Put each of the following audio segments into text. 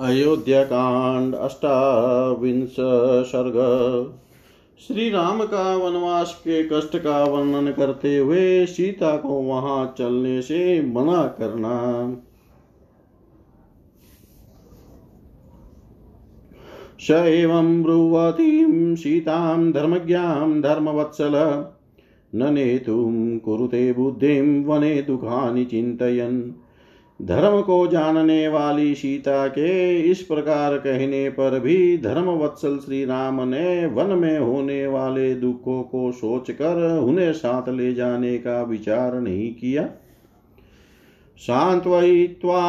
अयोध्याकांड अष्टाविंश सर्ग श्री राम का वनवास के कष्ट का वर्णन करते हुए सीता को वहाँ चलने से मना करना। स एवं ब्रुवतीं सीतां धर्मज्ञां धर्मवत्सल। न नेतुं कुरुते बुद्धिं वने दुःखानि चिन्तयन्। धर्म को जानने वाली सीता के इस प्रकार कहने पर भी धर्म वत्सल श्री राम ने वन में होने वाले दुखों को सोचकर उन्हें साथ ले जाने का विचार नहीं किया। शांत्वयित्वा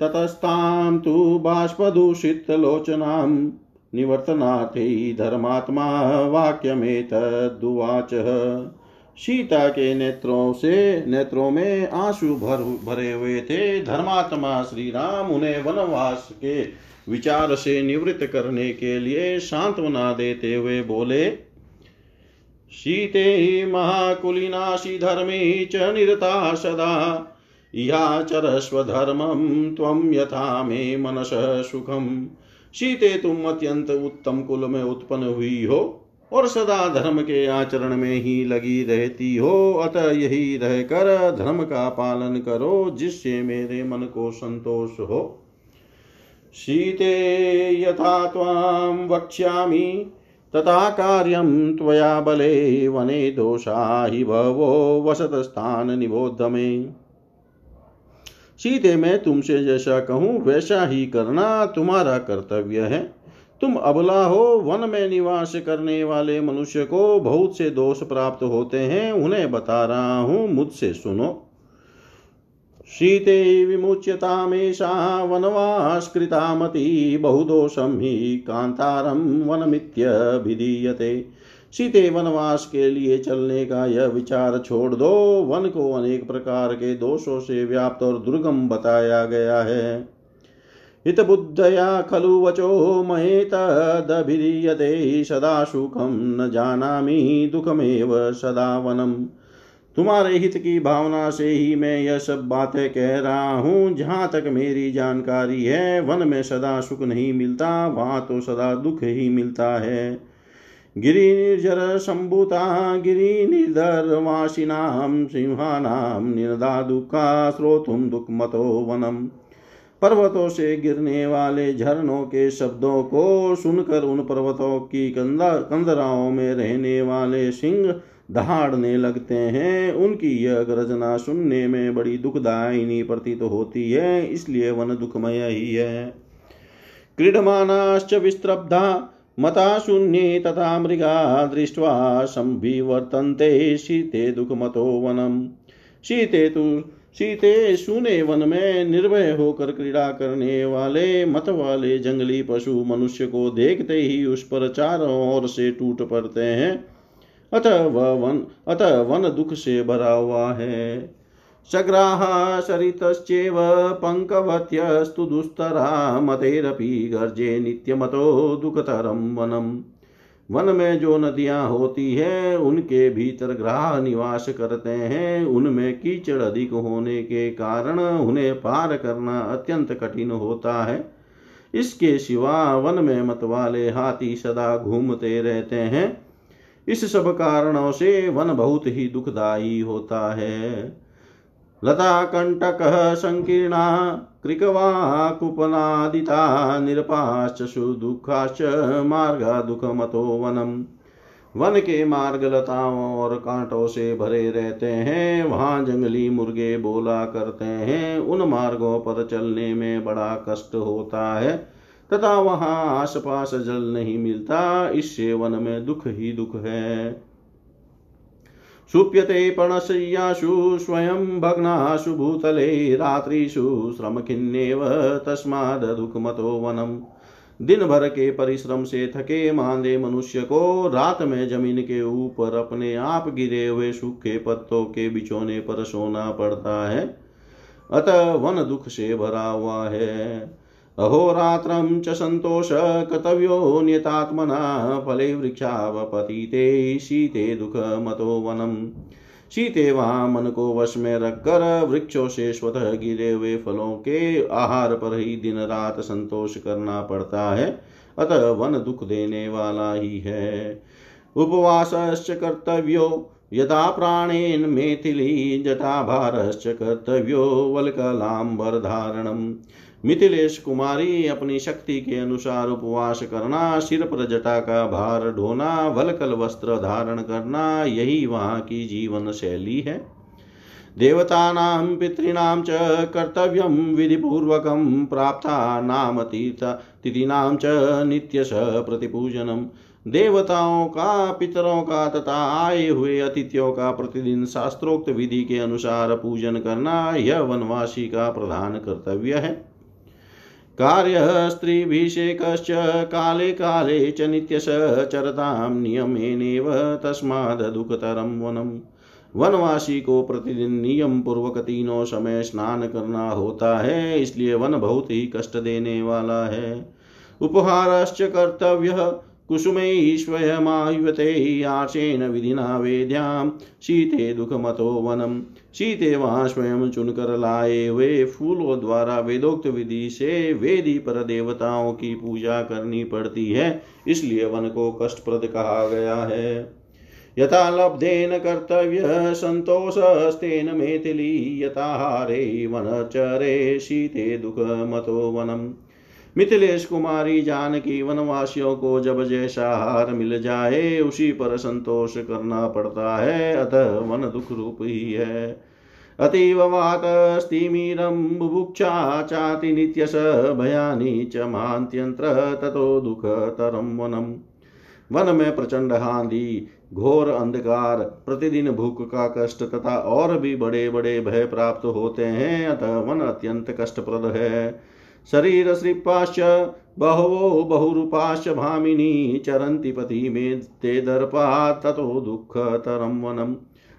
ततस्तां तु बाष्पदूषितलोचनां निवर्तनाथे धर्मात्मा वाक्यमेतदुवाच सीता के नेत्रों से, नेत्रों में आँसू भर, भरे हुए थे। धर्मात्मा श्री राम उन्हें वनवास के विचार से निवृत्त करने के लिए सांत्वना देते हुए बोले शीते महाकुलिनाशी धर्मे च निरता सदा। या चरस्वधर्मं त्वं यथा मे मनस सुखम शीते तुम अत्यंत उत्तम कुल में उत्पन्न हुई हो। और सदा धर्म के आचरण में ही लगी रहती हो, अतः यही रहकर धर्म का पालन करो, जिससे मेरे मन को संतोष हो। शीते यथा त्वां वक्ष्यामि, तथा कार्यं त्वया बले, वने दोषा हि भवो वसतस्थान निबोध सीते, मैं तुमसे जैसा कहूँ, वैसा ही करना तुम्हारा कर्तव्य है। तुम अबला हो, वन में निवास करने वाले मनुष्य को बहुत से दोष प्राप्त होते हैं, उन्हें बता रहा हूँ, मुझसे सुनो। शीते विमुच्यतामेषा वनवास्कृतामती, बहुदोषं हि कान्तारं वनमित्यभिधीयते सीते वनवास के लिए चलने का यह विचार छोड़ दो, वन को अनेक प्रकार के दोषों से व्याप्त और दुर्गम बताया गया है। हितबुद्धया खलु वचो महेतदभिधीयते सदा सुखं न जानामि, दुःखमेव सदा वनम् तुम्हारे हित की भावना से ही मैं यह सब बातें कह रहा हूँ, जहाँ तक मेरी जानकारी है, वन में सदा सुख नहीं मिलता, वहाँ तो सदा दुख ही मिलता है। गिरी निर्जर सम्भूता गिरि निर्धरवासिनां सिंहानां निर्दा दुःखा श्रोतुं दुःखमतो वनम् पर्वतों से गिरने वाले झरनों के शब्दों को सुनकर उन पर्वतों की कंदा कंदराओं में रहने वाले सिंह दहाड़ने लगते हैं। उनकी यह गर्जना सुनने में बड़ी दुखदायिनी प्रतीत तो होती है, इसलिए वन दुखमय ही है। क्रीडमानाश्च विस्त्रब्धा मता शून्ये तथा मृगा दृष्ट्वा संविवर्तन्ते शीते दुःखमतो वनम। शीते तु सीते सुने वन में निर्भय होकर क्रीड़ा करने वाले मत वाले जंगली पशु मनुष्य को देखते ही उस पर चारों ओर से टूट पड़ते हैं। अतः वह वन, अतः वन दुख से भरा हुआ है। सग्राह सरितश्चेव पङ्कवत्यस्तु दुस्तरा मतेरपि गर्जे नित्यमतो दुःखतरं वनम्। वन में जो नदियाँ होती है, उनके भीतर ग्राह निवास करते हैं। उनमें कीचड़ अधिक होने के कारण उन्हें पार करना अत्यंत कठिन होता है। इसके सिवा वन में मत वाले हाथी सदा घूमते रहते हैं। इस सब कारणों से वन बहुत ही दुखदायी होता है। लताकण्टकः सङ्कीर्णा कृकवाकुपनादिता निरपाश्च सुदुःखाश्च मार्गा दुःखमतो वनम् वन के मार्ग लताओं और कांटों से भरे रहते हैं, वहाँ जंगली मुर्गे बोला करते हैं, उन मार्गों पर चलने में बड़ा कष्ट होता है, तथा वहाँ आसपास जल नहीं मिलता, इससे वन में दुख ही दुख है। सुप्यते पर्णशय्यासु स्वयं भग्नासु भूतले, रात्रिषु श्रमखिन्नेव तस्मादुःखमतो वनम्। दिन भर के परिश्रम से थके मांदे मनुष्य को, रात में ज़मीन के ऊपर अपने आप गिरे हुए सूखे पत्तों के बिछोने पर सोना पड़ता है। अतः वन दुख से भरा हुआ है। अहोरात्रं च सन्तोष कर्तव्योऽन्यतात्मना फले वृक्षावपतिते शीते दुःखमतो वनम् सीते वहाँ मन को वश में रखकर वृक्षों से स्वतः गिरे हुए फलों के आहार पर ही दिन रात संतोष करना पड़ता है। अतः वन दुख देने वाला ही है। उपवास कर्तव्यो, यदा प्राणेन मेथिली, जटाभारश्च कर्तव्यो, वल्कलाम्बरधारणम्। मिथिलेश कुमारी अपनी शक्ति के अनुसार उपवास करना, सिर पर जटा का भार ढोना, वलकल वस्त्र धारण करना, यही वहाँ की जीवन शैली है। देवतानां पितॄणां च कर्तव्यं विधिपूर्वकं प्राप्तानां तीर्थ, तिथीनां च नित्यश प्रतिपूजनम्। देवताओं का, पितरों का तथा आए हुए अतिथियों का प्रतिदिन शास्त्रोक्त विधि के अनुसार पूजन करना, यह वनवासी का प्रधान कर्तव्य है। कार्य स्त्रीभिषेकश्च काले काले च नित्यश चरतां नियमेनेव वनवासी को प्रतिदिन नियम पूर्वक तीनों समय स्नान करना होता है, इसलिए वन बहुत ही कष्ट देने वाला है। उपहारश्च कर्तव्य कुसुमै स्वयमायुवते आशेन विधिना वेद्यां। शीते दुःखमतो वनम शीते वहाँ स्वयं चुनकर लाए हुए फूलों द्वारा वेदोक्त विधि से वेदी पर देवताओं की पूजा करनी पड़ती है, इसलिए वन को कष्टप्रद कहा गया है। यथा लब्धेन कर्तव्य सन्तोषस्तेन मैथिली यथाहारे वनचरे शीते दुःखमतो वनम् मिथिलेश कुमारी जानकी वनवासियों को जब जैसा हार मिल जाए, उसी पर संतोष करना पड़ता है, अतः वन दुख रूप ही है। अतीव वातस्तिमिरं बुभुक्षा चाति नित्यश भयानि च महान्त्यन्त्र ततो दुःखतरं वनम् वन। में प्रचंड हांदी, घोर अंधकार, प्रतिदिन भूख का कष्ट तथा और भी बड़े बड़े भय प्राप्त होते हैं, अतः वन अत्यंत कष्टप्रद है। शरीर श्रीपाश्च बहवो बहुरूपाश्च भामिनी चरन्ति पति में ते दर्पा ततो दुःखतरं वनम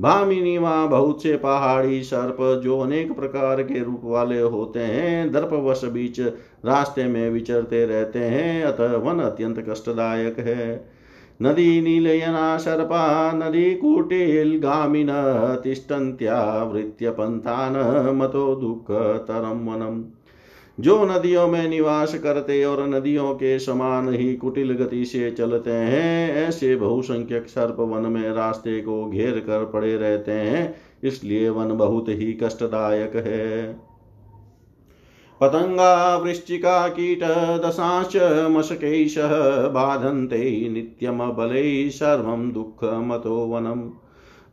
भामिनी वहाँ बहुत से पहाड़ी सर्प जो अनेक प्रकार के रूप वाले होते हैं, दर्पवश बीच रास्ते में विचरते रहते हैं, अतः वन अत्यंत कष्टदायक है। नदी नीलयना सर्पा, नदी कुटिलगामिन तिष्ठन्त्यावृत्य पंथान मतो दुःखतरं वनम् जो नदियों में निवास करते और नदियों के समान ही कुटिल गति से चलते हैं, ऐसे बहुसंख्यक सर्प वन में रास्ते को घेर कर पड़े रहते हैं, इसलिए वन बहुत ही कष्टदायक है। पतंगा, वृश्चिका, कीट, दशाश दशांश मशकैश, बाधन्ते नित्यमबलै सर्वं दुःखमतो वनम्।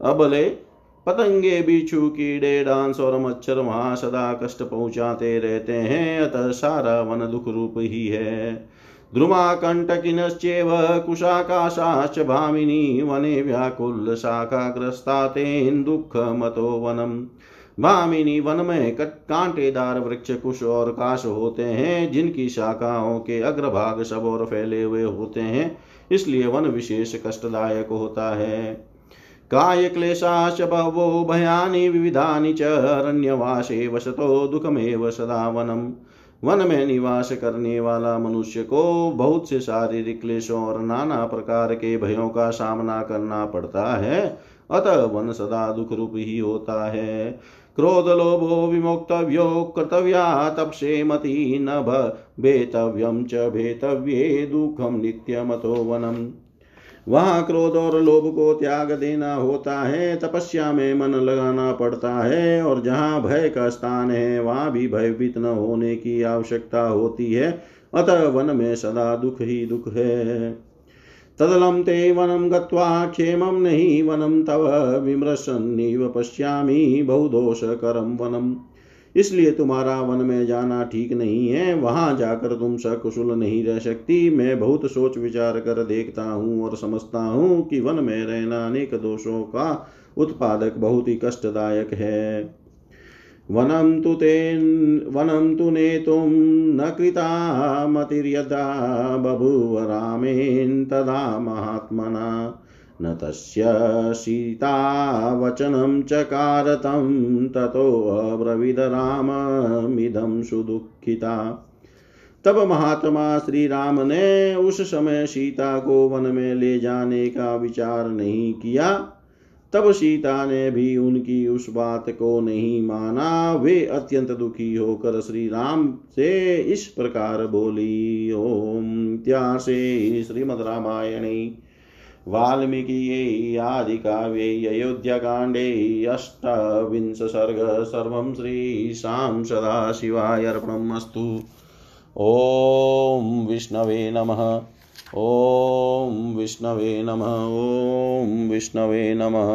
अबले पतंगे बिच्छू कीड़े डांस और मच्छर वहाँ सदा कष्ट पहुंचाते रहते हैं। अतः सारा वन दुख रूप ही है। द्रुमाकण्टकिनश्चेव कुशाकाशाश्च भामिनी वने व्याकुल शाखाग्रस्ता तेन दुःखमतो वनम्। भामिनी वन में कट कांटेदार वृक्ष कुश और काश होते हैं, जिनकी शाखाओं के अग्रभाग सब और फैले हुए होते हैं, इसलिए वन विशेष कष्टदायक होता है। काय क्लेशाश्च बहवो भयानि विविधानि च अरण्यवासे वसतो दुःखमेव सदा वनम् वन। में निवास करने वाला मनुष्य को बहुत से शारीरिक क्लेशों और नाना प्रकार के भयों का सामना करना पड़ता है। अतः वन सदा दुख रूप ही होता है। क्रोध लोभो विमोक्तव्यो कर्तव्या तपसे मति न भेतव्यम च भेतव्ये दुखम नित्यमतो वनम वहाँ क्रोध और लोभ को त्याग देना होता है, तपस्या में मन लगाना पड़ता है और जहाँ भय का स्थान है, वहाँ भी भयभीत न होने की आवश्यकता होती है। अतः वन में सदा दुख ही दुख है। तदलं ते वनं गत्वा क्षेमं नहि वनं तव पश्यामि बहुदोषकरं वनम्। इसलिए तुम्हारा वन में जाना ठीक नहीं है, वहाँ जाकर तुम सकुशल नहीं रह सकती। मैं बहुत सोच विचार कर देखता हूँ और समझता हूँ कि वन में रहना अनेक दोषों का उत्पादक बहुत ही कष्टदायक है। वनम तु ते वनम तु नेतुं न कृता मतिर्यदा बभूव रामेन तदा महात्मना। न तस्य सीतावचनं चकार तं ततोऽब्रवीद राममिदं सुदुःखिता। तब महात्मा श्री राम ने उस समय सीता को वन में ले जाने का विचार नहीं किया। तब सीता ने भी उनकी उस बात को नहीं माना। वे अत्यंत दुखी होकर श्री राम से इस प्रकार बोली, ओम त्यासे श्रीमद रामायणे वाल्मीकि आदिकाव्ये अयोध्याकाण्डे अष्टाविंश सर्वं श्रीशां सदाशिवाय अर्पणम् अस्तु ॐ विष्णवे नमः। ॐ विष्णवे नमः। ॐ विष्णवे नमः।